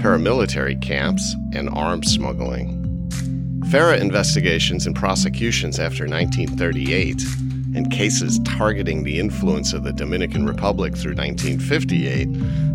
paramilitary camps, and arms smuggling. FARA investigations and prosecutions after 1938 and cases targeting the influence of the Dominican Republic through 1958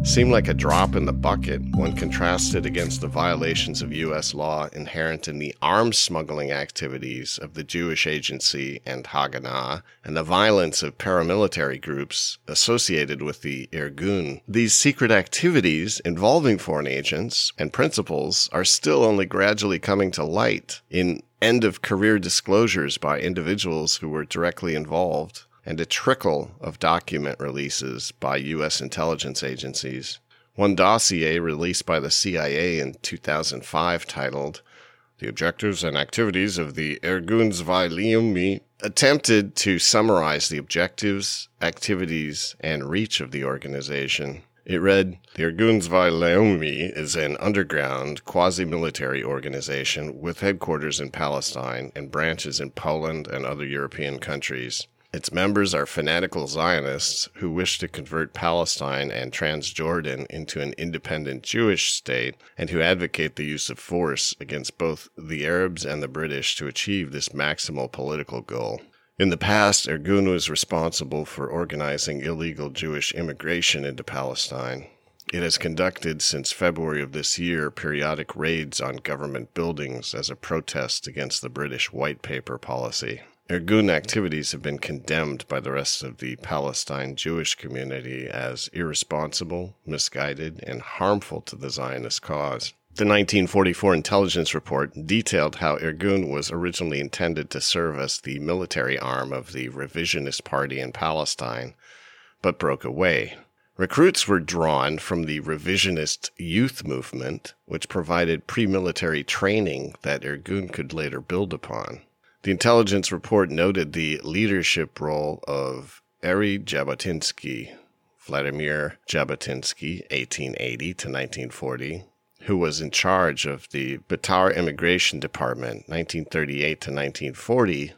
seem like a drop in the bucket when contrasted against the violations of U.S. law inherent in the arms smuggling activities of the Jewish Agency and Haganah and the violence of paramilitary groups associated with the Irgun. These secret activities involving foreign agents and principals are still only gradually coming to light in end of career disclosures by individuals who were directly involved, and a trickle of document releases by U.S. intelligence agencies. One dossier released by the CIA in 2005 titled The Objectives and Activities of the Leumi attempted to summarize the objectives, activities, and reach of the organization. It read, The Leumi is an underground, quasi-military organization with headquarters in Palestine and branches in Poland and other European countries. Its members are fanatical Zionists who wish to convert Palestine and Transjordan into an independent Jewish state and who advocate the use of force against both the Arabs and the British to achieve this maximal political goal. In the past, Irgun was responsible for organizing illegal Jewish immigration into Palestine. It has conducted since February of this year periodic raids on government buildings as a protest against the British White Paper policy. Irgun activities have been condemned by the rest of the Palestine Jewish community as irresponsible, misguided, and harmful to the Zionist cause. The 1944 intelligence report detailed how Irgun was originally intended to serve as the military arm of the revisionist party in Palestine, but broke away. Recruits were drawn from the revisionist youth movement, which provided pre military training that Irgun could later build upon. The intelligence report noted the leadership role of Eri Jabotinsky, Vladimir Jabotinsky, 1880 to 1940, who was in charge of the Betar Immigration Department, 1938 to 1940,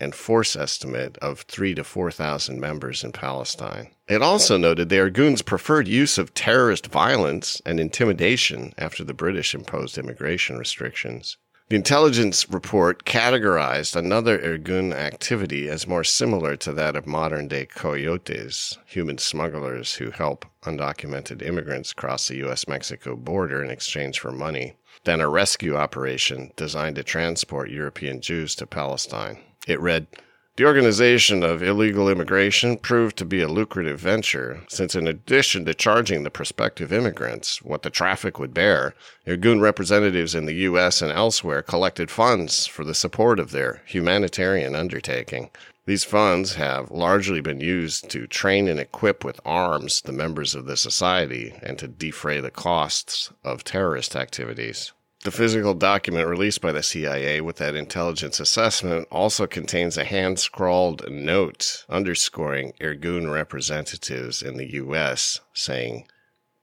and force estimate of three to 4,000 members in Palestine. It also noted the Irgun's preferred use of terrorist violence and intimidation after the British imposed immigration restrictions. The intelligence report categorized another Irgun activity as more similar to that of modern day coyotes, human smugglers who help undocumented immigrants cross the U.S. Mexico border in exchange for money, than a rescue operation designed to transport European Jews to Palestine. It read, the organization of illegal immigration proved to be a lucrative venture, since in addition to charging the prospective immigrants what the traffic would bear, Irgun representatives in the U.S. and elsewhere collected funds for the support of their humanitarian undertaking. These funds have largely been used to train and equip with arms the members of the society and to defray the costs of terrorist activities. The physical document released by the CIA with that intelligence assessment also contains a hand scrawled note underscoring Irgun representatives in the U.S., saying,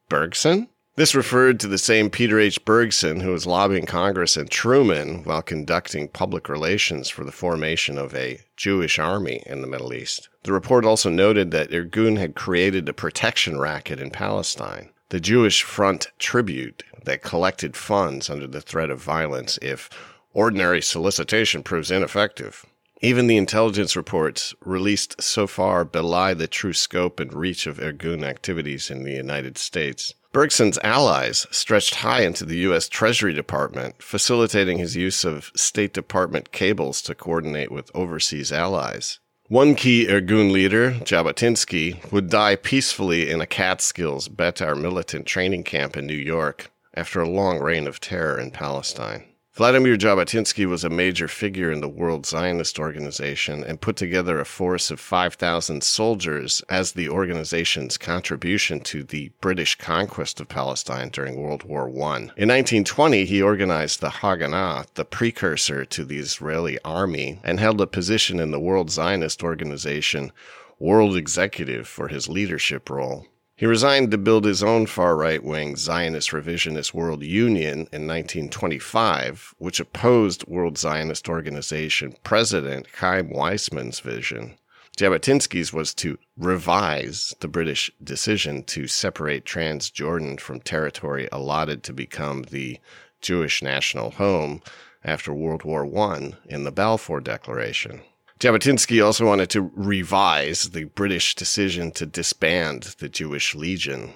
Bergson? This referred to the same Peter H. Bergson who was lobbying Congress and Truman while conducting public relations for the formation of a Jewish army in the Middle East. The report also noted that Irgun had created a protection racket in Palestine the Jewish Front Tribute that collected funds under the threat of violence if ordinary solicitation proves ineffective. Even the intelligence reports released so far belie the true scope and reach of Irgun activities in the United States. Bergson's allies stretched high into the U.S. Treasury Department, facilitating his use of State Department cables to coordinate with overseas allies. One key Irgun leader, Jabotinsky, would die peacefully in a Catskills Betar militant training camp in New York after a long reign of terror in Palestine. Vladimir Jabotinsky was a major figure in the World Zionist Organization and put together a force of 5,000 soldiers as the organization's contribution to the British conquest of Palestine during World War I. In 1920, he organized the Haganah, the precursor to the Israeli army, and held a position in the World Zionist Organization World Executive for his leadership role. He resigned to build his own far right wing Zionist revisionist World Union in 1925, which opposed World Zionist Organization President Chaim Weizmann's vision. Jabotinsky's was to revise the British decision to separate Transjordan from territory allotted to become the Jewish national home after World War I in the Balfour Declaration. Jabotinsky also wanted to revise the British decision to disband the Jewish Legion.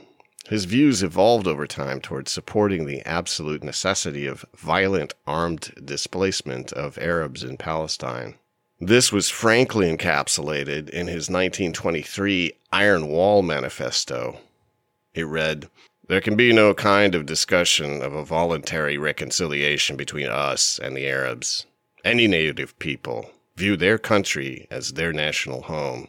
His views evolved over time towards supporting the absolute necessity of violent armed displacement of Arabs in Palestine. This was frankly encapsulated in his 1923 Iron Wall Manifesto. It read, There can be no kind of discussion of a voluntary reconciliation between us and the Arabs. Any native people, view their country as their national home.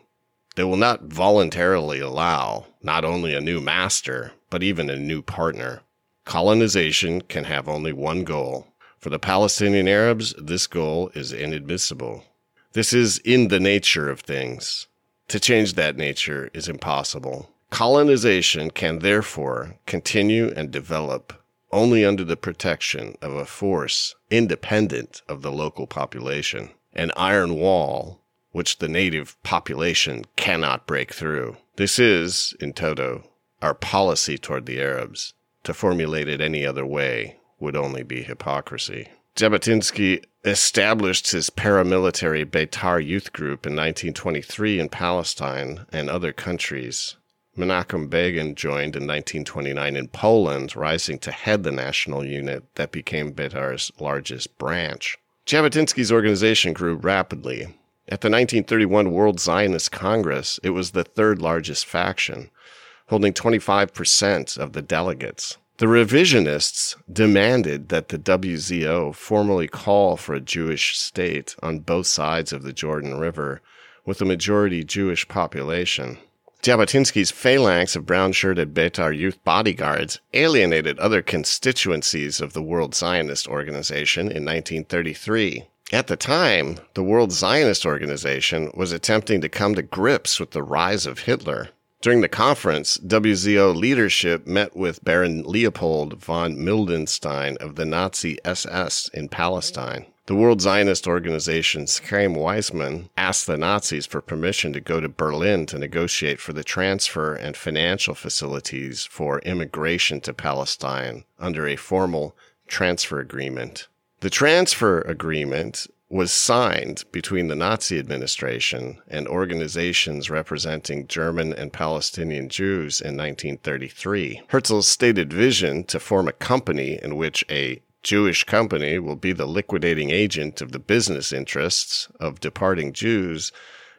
They will not voluntarily allow not only a new master, but even a new partner. Colonization can have only one goal. For the Palestinian Arabs, this goal is inadmissible. This is in the nature of things. To change that nature is impossible. Colonization can therefore continue and develop only under the protection of a force independent of the local population an iron wall which the native population cannot break through. This is, in toto, our policy toward the Arabs. To formulate it any other way would only be hypocrisy. Jabotinsky established his paramilitary Beitar youth group in 1923 in Palestine and other countries. Menachem Begin joined in 1929 in Poland, rising to head the national unit that became Beitar's largest branch. Jabotinsky's organization grew rapidly. At the 1931 World Zionist Congress, it was the third largest faction, holding 25% of the delegates. The revisionists demanded that the WZO formally call for a Jewish state on both sides of the Jordan River with a majority Jewish population. Jabotinsky's phalanx of brown shirted Betar youth bodyguards alienated other constituencies of the World Zionist Organization in 1933. At the time, the World Zionist Organization was attempting to come to grips with the rise of Hitler. During the conference, WZO leadership met with Baron Leopold von Mildenstein of the Nazi SS in Palestine. The World Zionist Organization's Chaim Weizmann asked the Nazis for permission to go to Berlin to negotiate for the transfer and financial facilities for immigration to Palestine under a formal transfer agreement. The transfer agreement was signed between the Nazi administration and organizations representing German and Palestinian Jews in 1933. Herzl's stated vision to form a company in which a Jewish company will be the liquidating agent of the business interests of departing Jews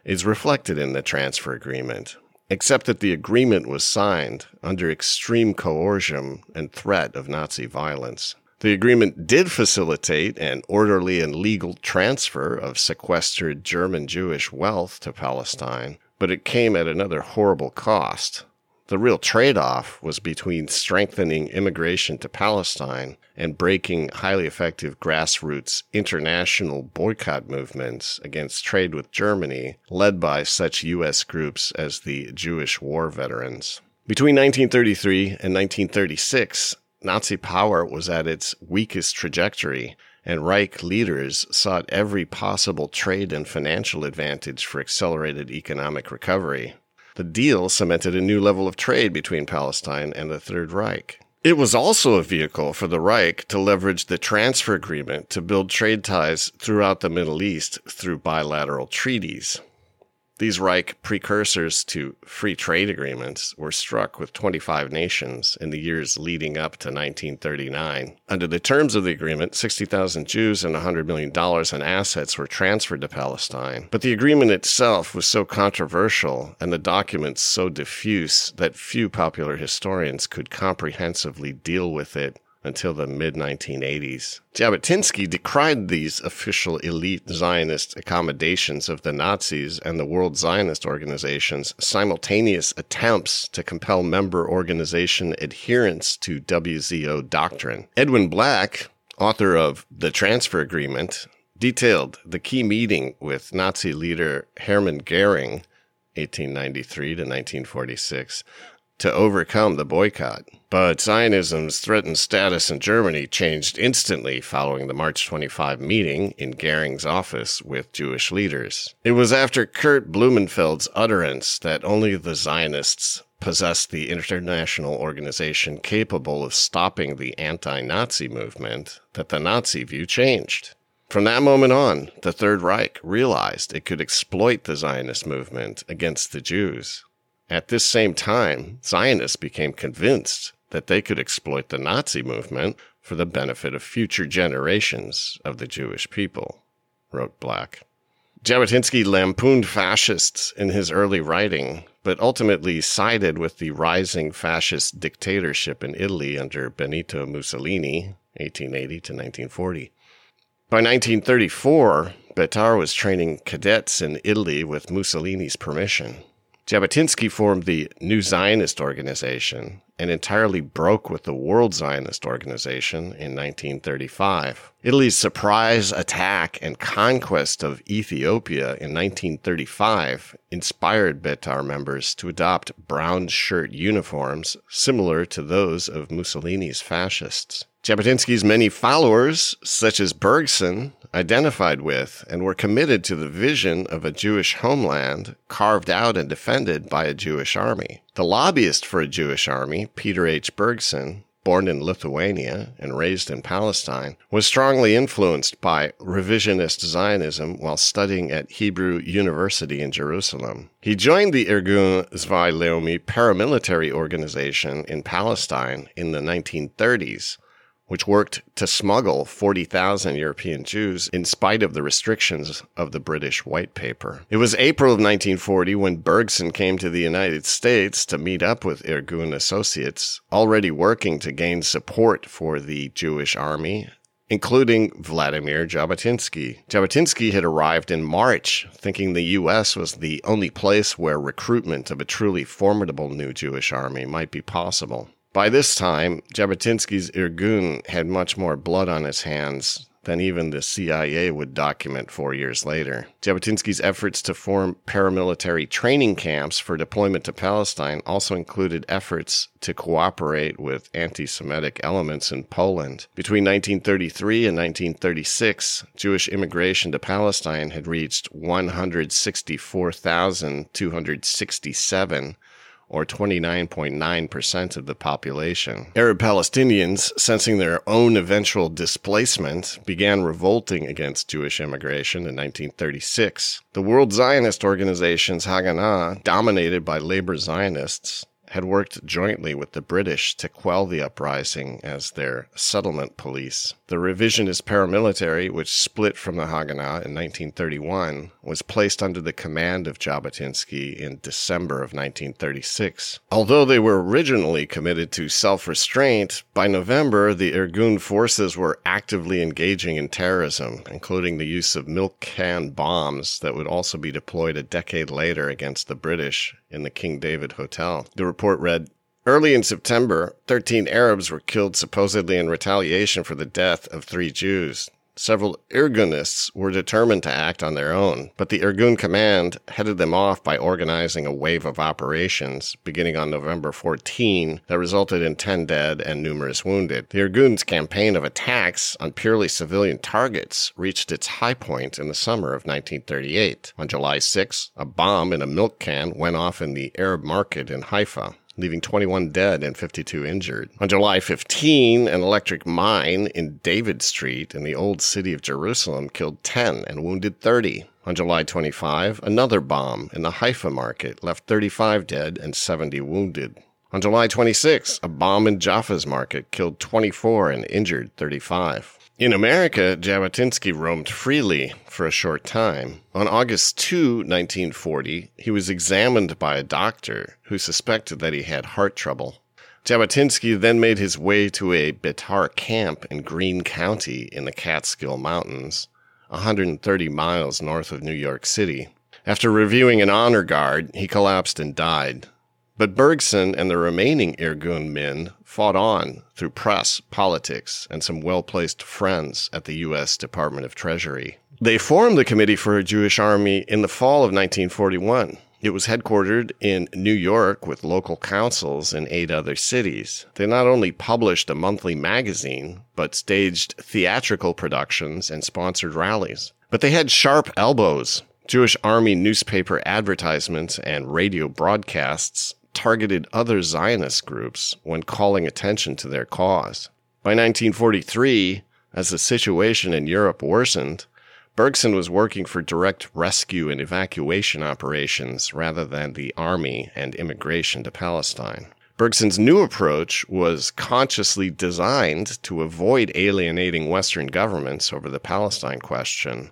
is reflected in the transfer agreement, except that the agreement was signed under extreme coercion and threat of Nazi violence. The agreement did facilitate an orderly and legal transfer of sequestered German Jewish wealth to Palestine, but it came at another horrible cost the real trade off was between strengthening immigration to Palestine and breaking highly effective grassroots international boycott movements against trade with Germany, led by such U.S. groups as the Jewish War Veterans. Between 1933 and 1936, Nazi power was at its weakest trajectory, and Reich leaders sought every possible trade and financial advantage for accelerated economic recovery. The deal cemented a new level of trade between Palestine and the Third Reich. It was also a vehicle for the Reich to leverage the transfer agreement to build trade ties throughout the Middle East through bilateral treaties. These Reich precursors to free trade agreements were struck with 25 nations in the years leading up to 1939. Under the terms of the agreement, 60,000 Jews and $100 million in assets were transferred to Palestine. But the agreement itself was so controversial and the documents so diffuse that few popular historians could comprehensively deal with it until the mid 1980s. Jabotinsky decried these official elite Zionist accommodations of the Nazis and the World Zionist Organization's simultaneous attempts to compel member organization adherence to WZO doctrine. Edwin Black, author of The Transfer Agreement, detailed the key meeting with Nazi leader Hermann Goering, 1893 to 1946, to overcome the boycott. But Zionism's threatened status in Germany changed instantly following the March 25 meeting in Goering's office with Jewish leaders. It was after Kurt Blumenfeld's utterance that only the Zionists possessed the international organization capable of stopping the anti Nazi movement that the Nazi view changed. From that moment on, the Third Reich realized it could exploit the Zionist movement against the Jews. At this same time, Zionists became convinced that they could exploit the Nazi movement for the benefit of future generations of the Jewish people, wrote Black. Jabotinsky lampooned fascists in his early writing, but ultimately sided with the rising fascist dictatorship in Italy under Benito Mussolini, 1880 to 1940. By 1934, Betar was training cadets in Italy with Mussolini's permission. Jabotinsky formed the New Zionist Organization and entirely broke with the World Zionist Organization in 1935. Italy's surprise attack and conquest of Ethiopia in 1935 inspired Betar members to adopt brown shirt uniforms similar to those of Mussolini's fascists. Jabotinsky's many followers, such as Bergson, identified with and were committed to the vision of a Jewish homeland carved out and defended by a Jewish army. The lobbyist for a Jewish army, Peter H. Bergson, born in Lithuania and raised in Palestine, was strongly influenced by revisionist Zionism while studying at Hebrew University in Jerusalem. He joined the Irgun Zvai Leumi paramilitary organization in Palestine in the 1930s which worked to smuggle 40,000 European Jews in spite of the restrictions of the British White Paper. It was April of 1940 when Bergson came to the United States to meet up with Irgun associates, already working to gain support for the Jewish army including Vladimir Jabotinsky. Jabotinsky had arrived in March, thinking the U.S. was the only place where recruitment of a truly formidable new Jewish army might be possible. By this time, Jabotinsky's Irgun had much more blood on his hands than even the CIA would document four years later. Jabotinsky's efforts to form paramilitary training camps for deployment to Palestine also included efforts to cooperate with anti Semitic elements in Poland. Between 1933 and 1936, Jewish immigration to Palestine had reached 164,267 or 29.9% of the population. Arab Palestinians, sensing their own eventual displacement, began revolting against Jewish immigration in 1936. The World Zionist Organization's Haganah, dominated by labor Zionists, had worked jointly with the British to quell the uprising as their settlement police. The revisionist paramilitary, which split from the Haganah in 1931, was placed under the command of Jabotinsky in December of 1936. Although they were originally committed to self restraint, by November the Irgun forces were actively engaging in terrorism, including the use of milk can bombs that would also be deployed a decade later against the British in the King David Hotel. Report read, Early in September, 13 Arabs were killed supposedly in retaliation for the death of three Jews. Several Irgunists were determined to act on their own, but the Irgun command headed them off by organizing a wave of operations beginning on November 14 that resulted in 10 dead and numerous wounded. The Irgun's campaign of attacks on purely civilian targets reached its high point in the summer of 1938. On July 6, a bomb in a milk can went off in the Arab market in Haifa leaving 21 dead and 52 injured. On July 15, an electric mine in David Street in the old city of Jerusalem killed 10 and wounded 30. On July 25, another bomb in the Haifa market left 35 dead and 70 wounded. On July 26, a bomb in Jaffa's market killed 24 and injured 35. In America, Jabotinsky roamed freely for a short time. On August 2, 1940, he was examined by a doctor who suspected that he had heart trouble. Jabotinsky then made his way to a Betar camp in Greene County in the Catskill Mountains, 130 miles north of New York City. After reviewing an honor guard, he collapsed and died. But Bergson and the remaining Irgun men fought on through press, politics, and some well placed friends at the U.S. Department of Treasury. They formed the Committee for a Jewish Army in the fall of 1941. It was headquartered in New York with local councils in eight other cities. They not only published a monthly magazine, but staged theatrical productions and sponsored rallies. But they had sharp elbows. Jewish Army newspaper advertisements and radio broadcasts targeted other Zionist groups when calling attention to their cause. By 1943, as the situation in Europe worsened, Bergson was working for direct rescue and evacuation operations rather than the army and immigration to Palestine. Bergson's new approach was consciously designed to avoid alienating Western governments over the Palestine question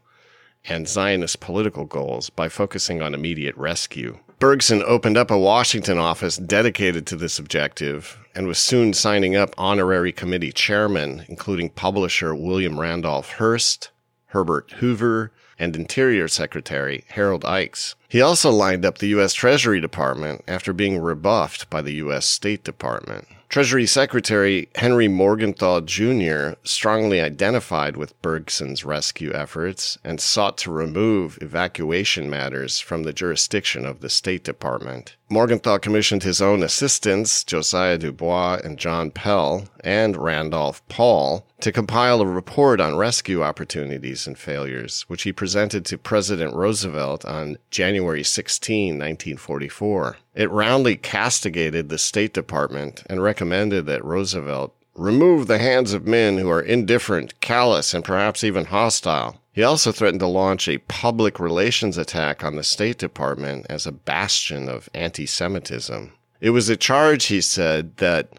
and Zionist political goals by focusing on immediate rescue. Bergson opened up a Washington office dedicated to this objective and was soon signing up honorary committee chairmen, including publisher William Randolph Hearst, Herbert Hoover, and Interior Secretary Harold Ickes. He also lined up the U.S. Treasury Department after being rebuffed by the U.S. State Department. Treasury Secretary Henry Morgenthau Jr. strongly identified with Bergson's rescue efforts and sought to remove evacuation matters from the jurisdiction of the State Department. Morgenthau commissioned his own assistants, Josiah Dubois and John Pehle, and Randolph Paul, to compile a report on rescue opportunities and failures, which he presented to President Roosevelt on January 16, 1944. It roundly castigated the State Department and recommended that Roosevelt remove the hands of men who are indifferent, callous, and perhaps even hostile. He also threatened to launch a public relations attack on the State Department as a bastion of anti Semitism. It was a charge, he said, that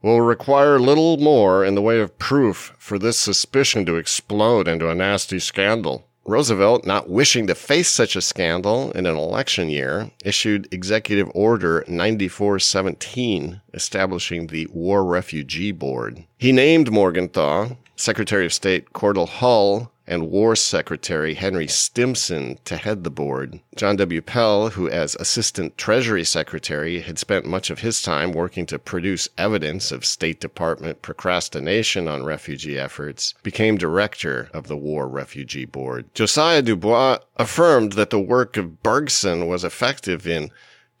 will require little more in the way of proof for this suspicion to explode into a nasty scandal. Roosevelt, not wishing to face such a scandal in an election year, issued Executive Order 9417, establishing the War Refugee Board. He named Morgenthau, Secretary of State Cordell Hull, and War Secretary Henry Stimson to head the board. John W. Pehle, who as Assistant Treasury Secretary had spent much of his time working to produce evidence of State Department procrastination on refugee efforts, became director of the War Refugee Board. Josiah Dubois affirmed that the work of Bergson was effective in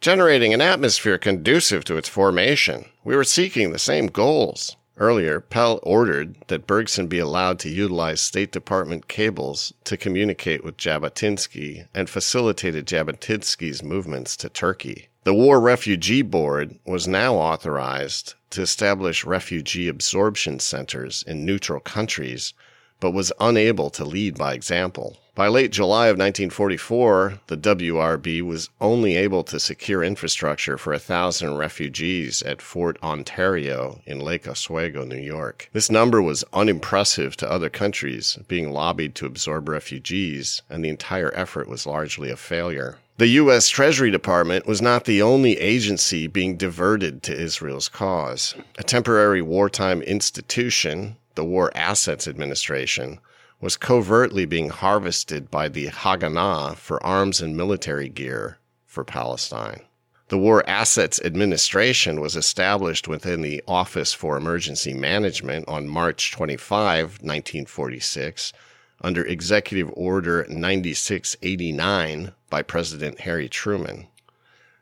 generating an atmosphere conducive to its formation. We were seeking the same goals. Earlier, Pehle ordered that Bergson be allowed to utilize State Department cables to communicate with Jabotinsky and facilitated Jabotinsky's movements to Turkey. The War Refugee Board was now authorized to establish refugee absorption centers in neutral countries, but was unable to lead by example. By late July of 1944, the WRB was only able to secure infrastructure for a thousand refugees at Fort Ontario in Lake Oswego, New York. This number was unimpressive to other countries being lobbied to absorb refugees, and the entire effort was largely a failure. The U.S. Treasury Department was not the only agency being diverted to Israel's cause. A temporary wartime institution, the War Assets Administration, was covertly being harvested by the Haganah for arms and military gear for Palestine. The War Assets Administration was established within the Office for Emergency Management on March 25, 1946, under Executive Order 9689 by President Harry Truman.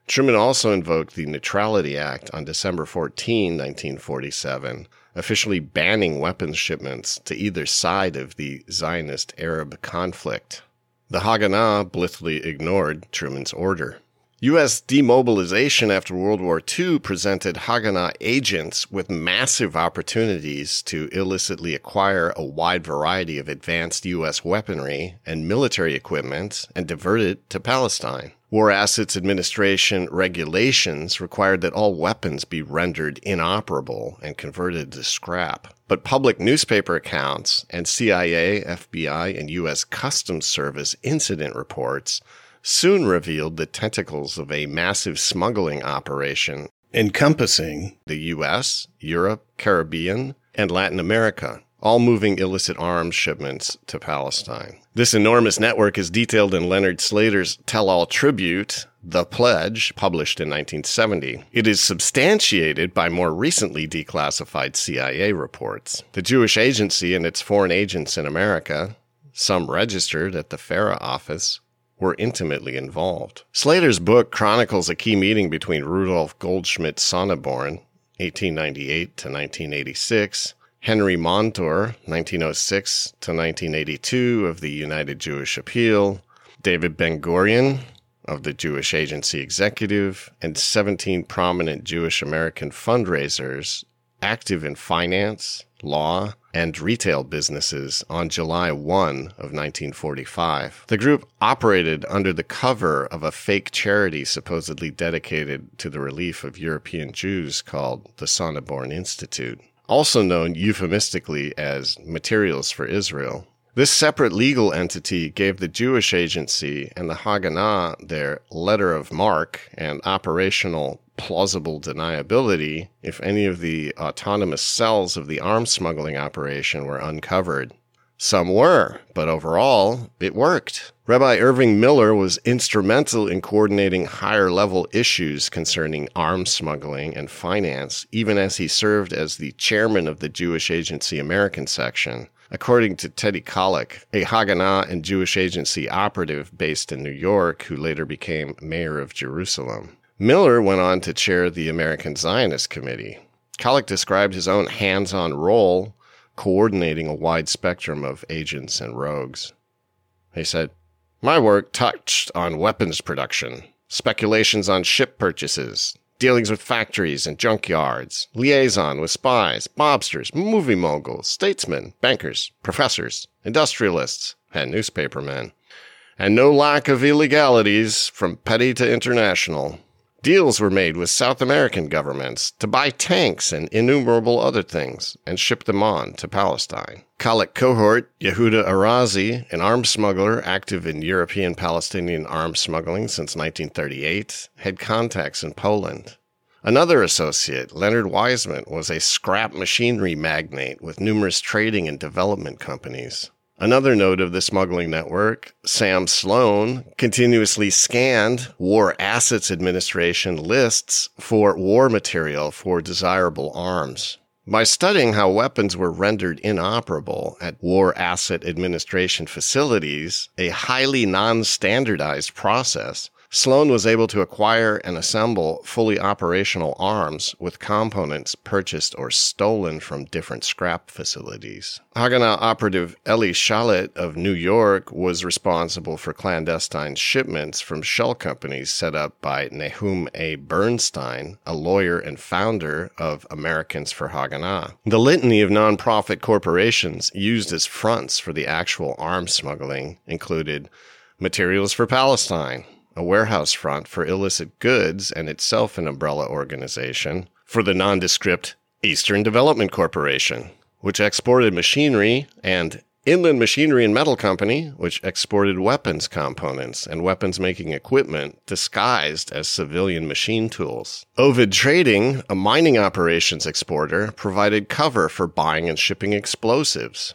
Truman also invoked the Neutrality Act on December 14, 1947, officially banning weapons shipments to either side of the Zionist Arab conflict. The Haganah blithely ignored Truman's order. U.S. demobilization after World War II presented Haganah agents with massive opportunities to illicitly acquire a wide variety of advanced U.S. weaponry and military equipment and divert it to Palestine. War Assets Administration regulations required that all weapons be rendered inoperable and converted to scrap. But public newspaper accounts and CIA, FBI, and U.S. Customs Service incident reports soon revealed the tentacles of a massive smuggling operation encompassing the U.S., Europe, Caribbean, and Latin America all moving illicit arms shipments to Palestine. This enormous network is detailed in Leonard Slater's Tell All Tribute, The Pledge, published in 1970. It is substantiated by more recently declassified CIA reports. The Jewish Agency and its foreign agents in America, some registered at the FARA office, were intimately involved. Slater's book chronicles a key meeting between Rudolf Goldschmidt Sonneborn, 1898 to 1986, Henry Montor, 1906 to 1982 of the United Jewish Appeal, David Ben Gurion of the Jewish Agency Executive, and 17 prominent Jewish American fundraisers active in finance, law, and retail businesses on July 1 of 1945. The group operated under the cover of a fake charity supposedly dedicated to the relief of European Jews called the Sonneborn Institute also known euphemistically as Materials for Israel. This separate legal entity gave the Jewish Agency and the Haganah their letter of marque and operational plausible deniability if any of the autonomous cells of the arms smuggling operation were uncovered. Some were, but overall, it worked. Rabbi Irving Miller was instrumental in coordinating higher level issues concerning arms smuggling and finance, even as he served as the chairman of the Jewish Agency American section. According to Teddy Kollek, a Haganah and Jewish Agency operative based in New York who later became mayor of Jerusalem. Miller went on to chair the American Zionist Committee. Kollek described his own hands on role coordinating a wide spectrum of agents and rogues. He said, My work touched on weapons production, speculations on ship purchases, dealings with factories and junkyards, liaison with spies, mobsters, movie moguls, statesmen, bankers, professors, industrialists, and newspapermen. And no lack of illegalities from petty to international. Deals were made with South American governments to buy tanks and innumerable other things and ship them on to Palestine. Kollek cohort Yehuda Arazi, an arms smuggler active in European Palestinian arms smuggling since 1938, had contacts in Poland. Another associate, Leonard Wiseman, was a scrap machinery magnate with numerous trading and development companies. Another node of the smuggling network, Sam Sloan, continuously scanned War Assets Administration lists for war material for desirable arms. By studying how weapons were rendered inoperable at War Asset Administration facilities, a highly non standardized process, Sloan was able to acquire and assemble fully operational arms with components purchased or stolen from different scrap facilities. Haganah operative Eli Shalit of New York was responsible for clandestine shipments from shell companies set up by Nahum A. Bernstein, a lawyer and founder of Americans for Haganah. The litany of nonprofit corporations used as fronts for the actual arms smuggling included Materials for Palestine, a warehouse front for illicit goods and itself an umbrella organization, for the nondescript Eastern Development Corporation, which exported machinery, and Inland Machinery and Metal Company, which exported weapons components and weapons making equipment disguised as civilian machine tools. Ovid Trading, a mining operations exporter, provided cover for buying and shipping explosives.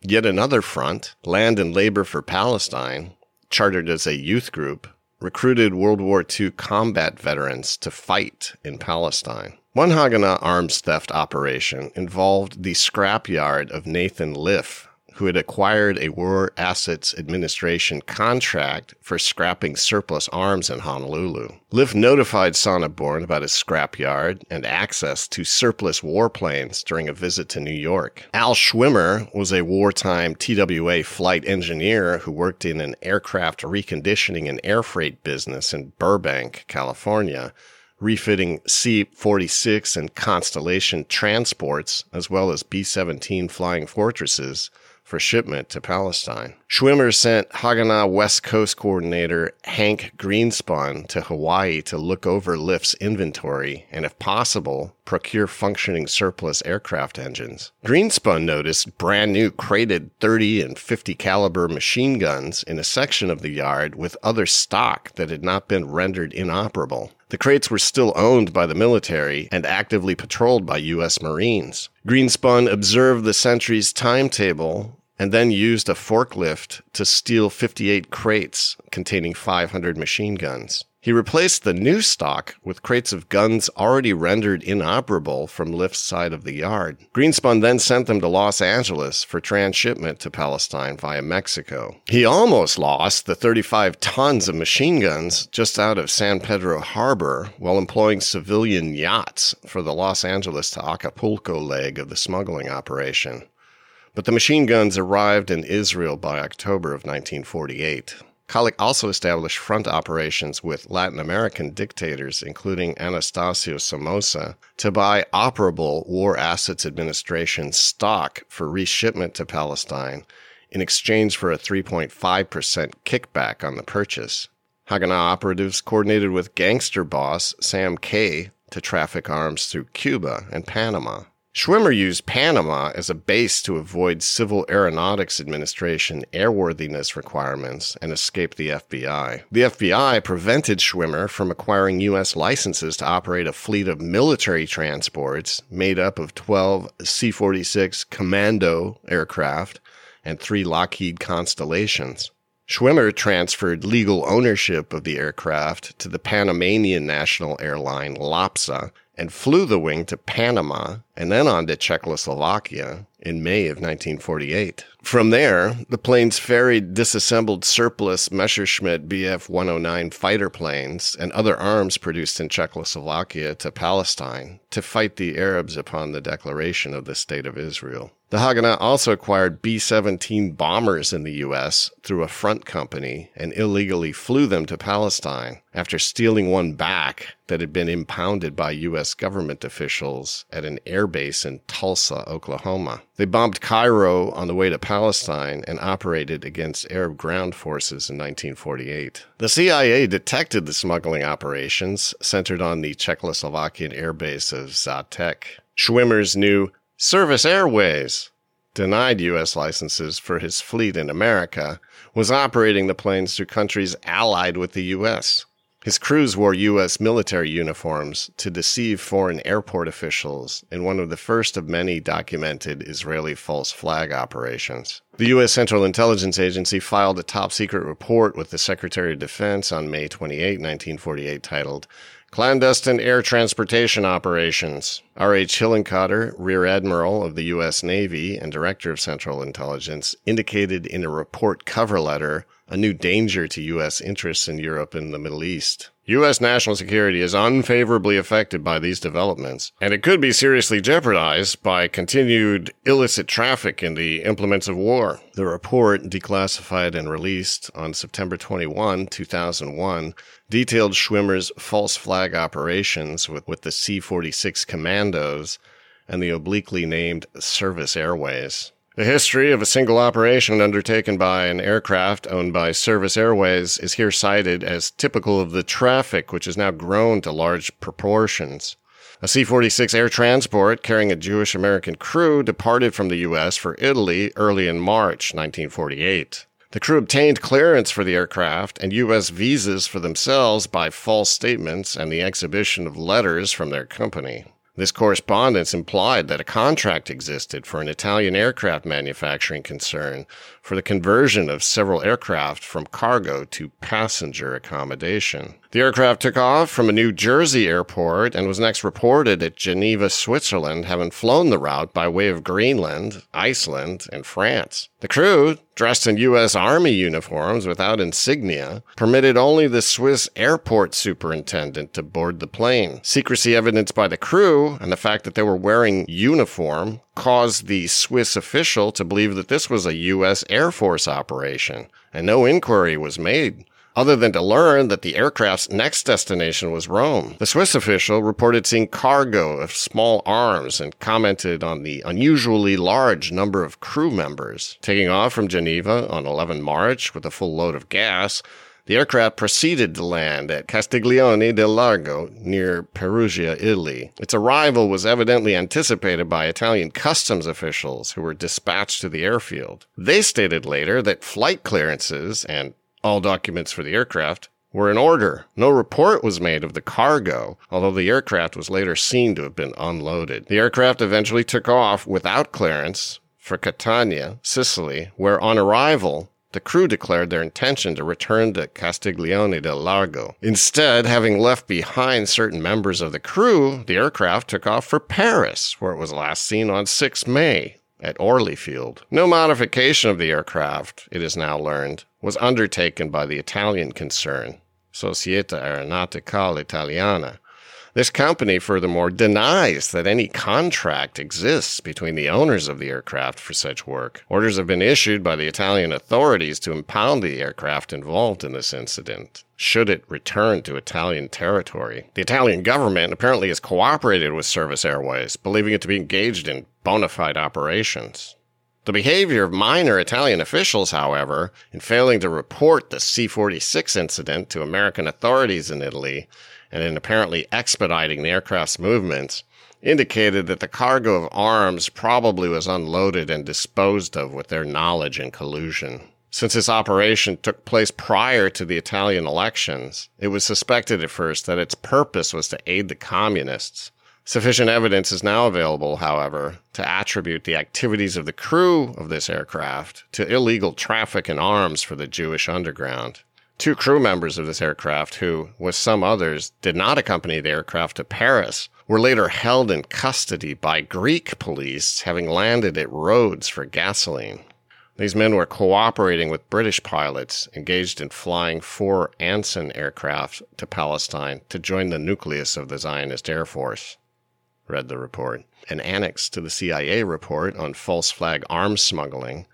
Yet another front, Land and Labor for Palestine, chartered as a youth group, recruited World War II combat veterans to fight in Palestine. One Haganah arms theft operation involved the scrapyard of Nathan Liff, who had acquired a War Assets Administration contract for scrapping surplus arms in Honolulu. Liff notified Sonneborn about his scrapyard and access to surplus warplanes during a visit to New York. Al Schwimmer was a wartime TWA flight engineer who worked in an aircraft reconditioning and air freight business in Burbank, California refitting C 46 and Constellation transports, as well as B 17 flying fortresses for shipment to Palestine. Schwimmer sent Haganah West Coast coordinator Hank Greenspun to Hawaii to look over Liff's inventory and, if possible, procure functioning surplus aircraft engines. Greenspun noticed brand new crated 30 and 50 caliber machine guns in a section of the yard with other stock that had not been rendered inoperable. The crates were still owned by the military and actively patrolled by U.S. Marines. Greenspun observed the sentry's timetable and then used a forklift to steal 58 crates containing 500 machine guns. He replaced the new stock with crates of guns already rendered inoperable from Liff's side of the yard. Greenspun then sent them to Los Angeles for transshipment to Palestine via Mexico. He almost lost the 35 tons of machine guns just out of San Pedro Harbor while employing civilian yachts for the Los Angeles to Acapulco leg of the smuggling operation. But the machine guns arrived in Israel by October of 1948. Kollek also established front operations with Latin American dictators, including Anastasio Somoza, to buy operable War Assets Administration stock for reshipment to Palestine in exchange for a 3.5% kickback on the purchase. Haganah operatives coordinated with gangster boss Sam Kay to traffic arms through Cuba and Panama. Schwimmer used Panama as a base to avoid Civil Aeronautics Administration airworthiness requirements and escape the FBI. The FBI prevented Schwimmer from acquiring U.S. licenses to operate a fleet of military transports made up of 12 C 46 Commando aircraft and three Lockheed Constellations. Schwimmer transferred legal ownership of the aircraft to the Panamanian national airline LAPSA and flew the wing to Panama and then on to Czechoslovakia in May of 1948. From there, the planes ferried disassembled surplus Messerschmitt Bf 109 fighter planes and other arms produced in Czechoslovakia to Palestine to fight the Arabs upon the declaration of the State of Israel. The Haganah also acquired B 17 bombers in the U.S. through a front company and illegally flew them to Palestine after stealing one back that had been impounded by U.S. government officials at an airbase in Tulsa, Oklahoma. They bombed Cairo on the way to Palestine and operated against Arab ground forces in 1948. The CIA detected the smuggling operations centered on the Czechoslovakian airbase of Žatec. Schwimmer's new Service Airways, denied U.S. licenses for his fleet in America, was operating the planes through countries allied with the U.S. His crews wore U.S. military uniforms to deceive foreign airport officials in one of the first of many documented Israeli false flag operations. The U.S. Central Intelligence Agency filed a top secret report with the Secretary of Defense on May 28, 1948, titled Clandestine Air Transportation Operations. R.H. Hillenkoetter, Rear Admiral of the U.S. Navy and Director of Central Intelligence, indicated in a report cover letter a new danger to U.S. interests in Europe and the Middle East. U.S. national security is unfavorably affected by these developments, and it could be seriously jeopardized by continued illicit traffic in the implements of war. The report, declassified and released on September 21, 2001, detailed Schwimmer's false flag operations with, with the C 46 commandos and the obliquely named Service Airways. The history of a single operation undertaken by an aircraft owned by Service Airways is here cited as typical of the traffic which has now grown to large proportions. A C 46 air transport carrying a Jewish American crew departed from the U.S. for Italy early in March 1948. The crew obtained clearance for the aircraft and U.S. visas for themselves by false statements and the exhibition of letters from their company. This correspondence implied that a contract existed for an Italian aircraft manufacturing concern for the conversion of several aircraft from cargo to passenger accommodation. The aircraft took off from a New Jersey airport and was next reported at Geneva, Switzerland, having flown the route by way of Greenland, Iceland, and France. The crew, dressed in U.S. Army uniforms without insignia, permitted only the Swiss airport superintendent to board the plane. Secrecy evidenced by the crew and the fact that they were wearing uniform caused the Swiss official to believe that this was a U.S. Air Force operation, and no inquiry was made other than to learn that the aircraft's next destination was Rome. The Swiss official reported seeing cargo of small arms and commented on the unusually large number of crew members. Taking off from Geneva on 11 March with a full load of gas, the aircraft proceeded to land at Castiglione del Lago near Perugia, Italy. Its arrival was evidently anticipated by Italian customs officials who were dispatched to the airfield. They stated later that flight clearances and all documents for the aircraft were in order. No report was made of the cargo, although the aircraft was later seen to have been unloaded. The aircraft eventually took off without clearance for Catania, Sicily, where on arrival, the crew declared their intention to return to Castiglione del Lago. Instead, having left behind certain members of the crew, the aircraft took off for Paris, where it was last seen on 6 May at Orly Field. No modification of the aircraft, it is now learned, was undertaken by the Italian concern, Società Aeronauticale Italiana, this company, furthermore, denies that any contract exists between the owners of the aircraft for such work. Orders have been issued by the Italian authorities to impound the aircraft involved in this incident should it return to Italian territory. The Italian government apparently has cooperated with Service Airways, believing it to be engaged in bona fide operations. The behavior of minor Italian officials, however, in failing to report the C 46 incident to American authorities in Italy and in apparently expediting the aircraft's movements, indicated that the cargo of arms probably was unloaded and disposed of with their knowledge and collusion. Since this operation took place prior to the Italian elections, it was suspected at first that its purpose was to aid the communists. Sufficient evidence is now available, however, to attribute the activities of the crew of this aircraft to illegal traffic in arms for the Jewish underground. Two crew members of this aircraft, who, with some others, did not accompany the aircraft to Paris, were later held in custody by Greek police, having landed at Rhodes for gasoline. These men were cooperating with British pilots engaged in flying four Anson aircraft to Palestine to join the nucleus of the Zionist Air Force, read the report. An annex to the CIA report on false flag arms smuggling,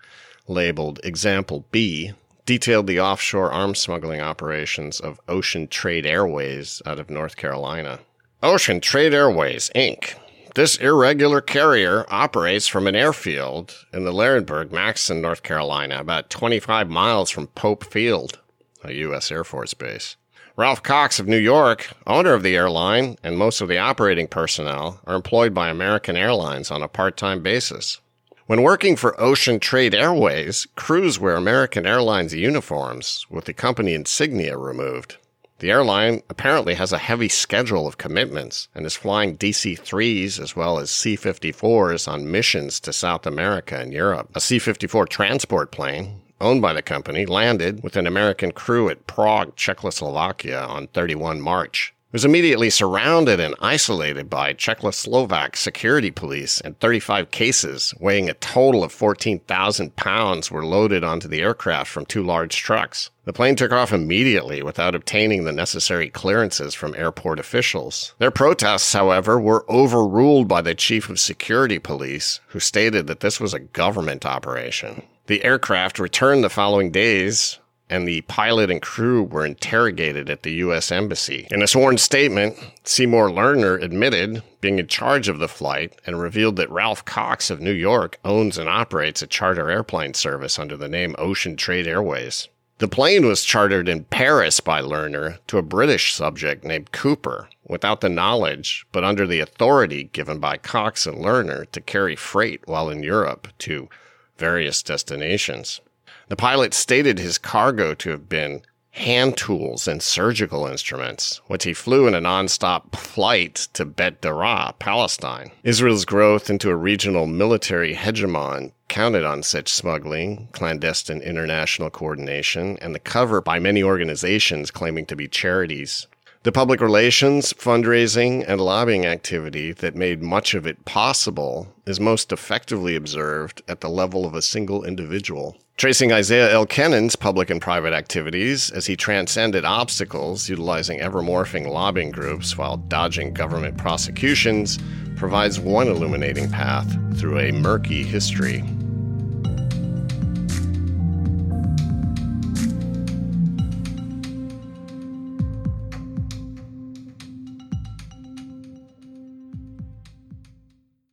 labeled Example B, detailed the offshore arms smuggling operations of Ocean Trade Airways out of North Carolina. Ocean Trade Airways, Inc. This irregular carrier operates from an airfield in the Laurinburg, Maxton, North Carolina, about 25 miles from Pope Field, a U.S. Air Force base. Ralph Cox of New York, owner of the airline, and most of the operating personnel are employed by American Airlines on a part time basis. When working for Ocean Trade Airways, crews wear American Airlines uniforms with the company insignia removed. The airline apparently has a heavy schedule of commitments and is flying DC 3s as well as C 54s on missions to South America and Europe. A C 54 transport plane, owned by the company, landed with an American crew at Prague, Czechoslovakia on 31 March was immediately surrounded and isolated by Czechoslovak security police, and 35 cases weighing a total of 14,000 pounds were loaded onto the aircraft from two large trucks. The plane took off immediately without obtaining the necessary clearances from airport officials. Their protests, however, were overruled by the chief of security police, who stated that this was a government operation. The aircraft returned the following days and the pilot and crew were interrogated at the U.S. Embassy. In a sworn statement, Seymour Lerner admitted being in charge of the flight and revealed that Ralph Cox of New York owns and operates a charter airplane service under the name Ocean Trade Airways. The plane was chartered in Paris by Lerner to a British subject named Cooper, without the knowledge, but under the authority given by Cox and Lerner to carry freight while in Europe to various destinations. The pilot stated his cargo to have been hand tools and surgical instruments, which he flew in a nonstop flight to Bet Dara, Palestine. Israel's growth into a regional military hegemon counted on such smuggling, clandestine international coordination, and the cover by many organizations claiming to be charities. The public relations, fundraising, and lobbying activity that made much of it possible is most effectively observed at the level of a single individual. Tracing Isaiah L. Kenen's public and private activities as he transcended obstacles utilizing ever morphing lobbying groups while dodging government prosecutions provides one illuminating path through a murky history.